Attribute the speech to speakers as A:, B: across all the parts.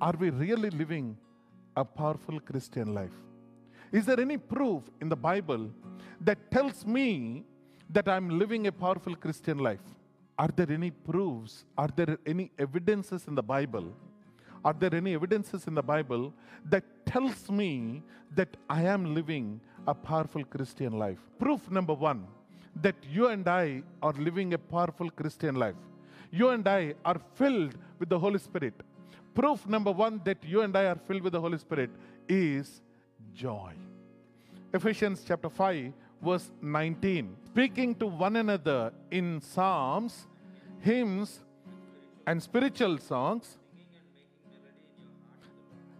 A: Are we really living a powerful Christian life? Is there any proof in the Bible that tells me that I'm living a powerful Christian life? Are there any proofs? Are there any evidences in the Bible? Are there any evidences in the Bible that tells me that I am living a powerful Christian life? Proof number one that you and I are living a powerful Christian life. You and I are filled with the Holy Spirit Proof number one that you and I are filled with the Holy Spirit is joy. Ephesians chapter 5, verse 19. Speaking to one another in psalms, hymns, and spiritual songs,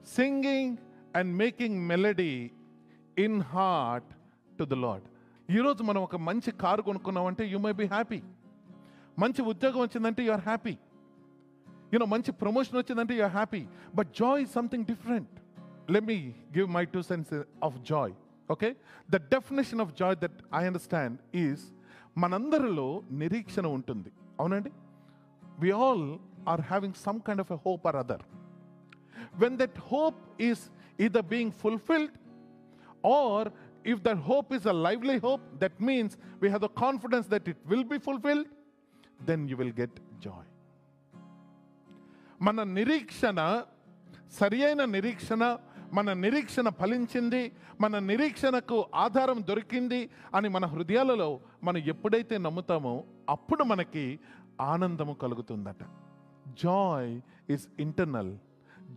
A: singing and making melody in heart to the Lord. ఈరోజు మనం ఒక మంచి car కొనుక్కున్నామంటే you my be happy మంచి ఉద్యోగం వచ్చిందంటే you are happy you know మంచి promotion వచ్చిందంటే you are happy but joy is something different let me give my two cents of joy okay the definition of joy that I understand is మనందరిలో నిరీక్షణ ఉంటుంది అవునండి we all are having some kind of a hope or other when that hope is either being fulfilled or if that hope is a lively hope, that means we have the confidence that it will be fulfilled, then you will get joy. మన నిరీక్షణ సరి అయిన నిరీక్షణ మన నిరీక్షణ ఫలించింది మన నిరీక్షణకు ఆధారం దొరికింది అని మన హృదయాలలో మనం ఎప్పుడైతే నమ్ముతామో అప్పుడు మనకి ఆనందము కలుగుతుందట. Joy is internal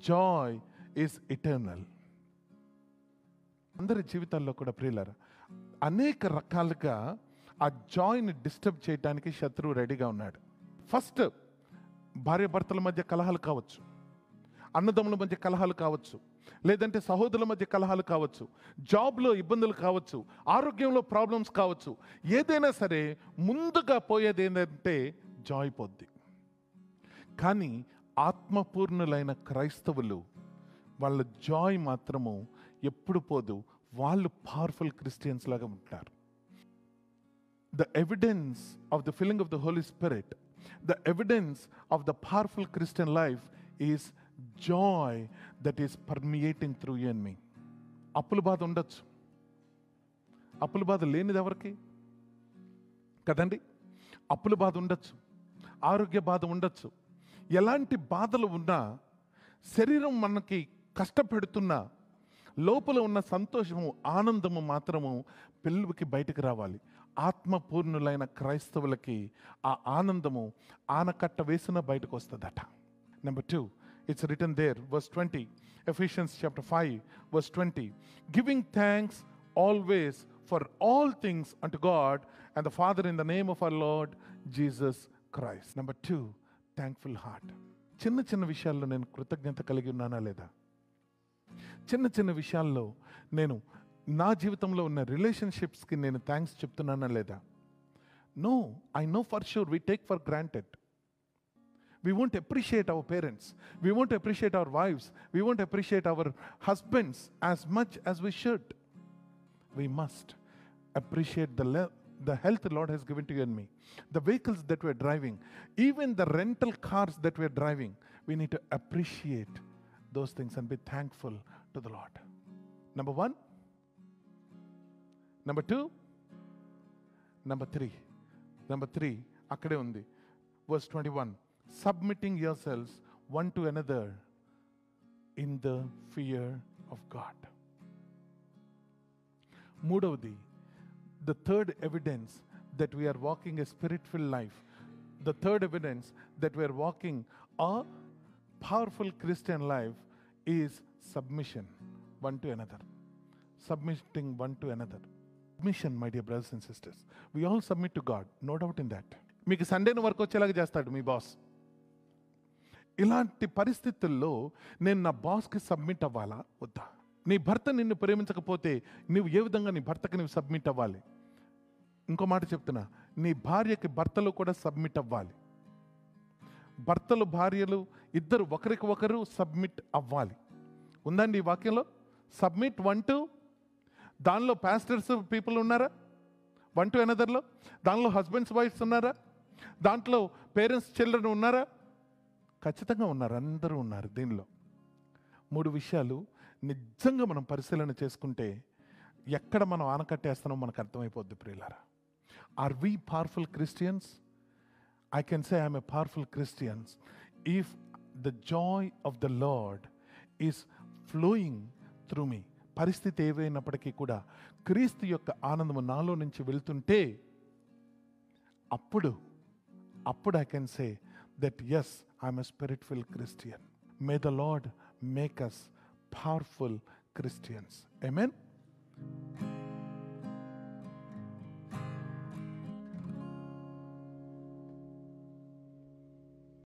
A: joy is eternal అందరి జీవితాల్లో కూడా ప్రియులరా అనేక రకాలుగా ఆ జాయ్ని డిస్టర్బ్ చేయడానికి శత్రువు రెడీగా ఉన్నాడు. ఫస్ట్ భార్యాభర్తల మధ్య కలహాలు కావచ్చు అన్నదమ్ముల మధ్య కలహాలు కావచ్చు లేదంటే సహోదరుల మధ్య కలహాలు కావచ్చు జాబ్లో ఇబ్బందులు కావచ్చు ఆరోగ్యంలో ప్రాబ్లమ్స్ కావచ్చు ఏదైనా సరే ముందుగా పోయేది ఏంటంటే జాయ్ పొద్ది. కానీ ఆత్మపూర్ణులైన క్రైస్తవులు వాళ్ళ జాయ్ మాత్రము ఎప్పుడు పోదు. వాళ్ళు పవర్ఫుల్ క్రిస్టియన్స్ లాగా ఉంటారు. The evidence of the feeling of the holy spirit the evidence of the powerful Christian life is joy that is permeating through you and మీ అప్పుల బాధ ఉండొచ్చు. అప్పుల బాధ లేనిది ఎవరికి? కదండి? అప్పుల బాధ ఉండొచ్చు. ఆరోగ్య బాధ ఉండొచ్చు. ఎలాంటి బాధలు ఉన్నా శరీరం మనకి కష్టపెడుతున్నా లోపల ఉన్న సంతోషము ఆనందము మాత్రము పిల్లలకి బయటకు రావాలి. ఆత్మపూర్ణులైన క్రైస్తవులకి ఆ ఆనందము ఆనకట్ట వేసిన బయటకు వస్తుందట number two it's return there verse twenty Ephesians chapter five verse twenty giving thanks always for all things and God and the father in the name of our Lord Jesus Christ number two thankful heart చిన్న చిన్న విషయాల్లో నేను కృతజ్ఞత కలిగి ఉన్నానా లేదా? చిన్న చిన్న విషయాల్లో నేను నా జీవితంలో ఉన్న రిలేషన్షిప్స్కి నేను థ్యాంక్స్ చెప్తున్నానా లేదా no I know for sure we take for granted we won't appreciate our parents. We won't appreciate our wives. We won't appreciate our husbands as much as we should. We must appreciate the, le- the health the Lord has given to you and me, the vehicles that we're driving, even the rental cars that we're driving. We need to appreciate those things and be thankful to the Lord. Number one. Number two. Number three. Number three. అక్కడే ఉంది verse twenty one submitting yourselves one to another in the fear of God. మూడవది the third evidence that we are walking a spirit filled life, the third evidence that we are walking a powerful Christian life is submission one to another submitting one to another submission my dear brothers and sisters we all submit to God no doubt in that మీకు సండేను work వచ్చేలాగా చేస్తాడు మీ boss ఇలాంటి పరిస్థితుల్లో నేను నా బాస్కి submit అవ్వాలా? వద్దా? నీ భర్త నిన్ను ప్రేమించకపోతే నువ్వు ఏ విధంగా నీ భర్తకి నువ్వు సబ్మిట్ అవ్వాలి? ఇంకో మాట చెప్తున్నా నీ భార్యకి భర్తలో కూడా సబ్మిట్ అవ్వాలి. భర్తలు భార్యలు ఇద్దరు ఒకరికి ఒకరు సబ్మిట్ అవ్వాలి. ఉందండి ఈ వాక్యంలో? Submit one to. దానిలో పాస్టర్స్ పీపుల్ ఉన్నారా? వన్ టు ఎనదర్లో దానిలో హస్బెండ్స్ వైఫ్స్ ఉన్నారా? దాంట్లో పేరెంట్స్ చిల్డ్రన్ ఉన్నారా? ఖచ్చితంగా ఉన్నారు అందరూ ఉన్నారు దీనిలో. మూడు విషయాలు నిజంగా మనం పరిశీలన చేసుకుంటే ఎక్కడ మనం ఆనకట్టేస్తున్నామో మనకు అర్థమైపోద్ది ప్రియులారా. Are we powerful Christians I can say I'm a powerful Christian. If the joy of the Lord is flowing through me. పరిస్థితి ఏవైనప్పటికీ కూడా క్రీస్తు యొక్క ఆనందము నాలో నుంచి వెళ్తుంటే అప్పుడు అప్పుడు I can say that yes I'm a spirit Christian may the Lord make us powerful Christians I mean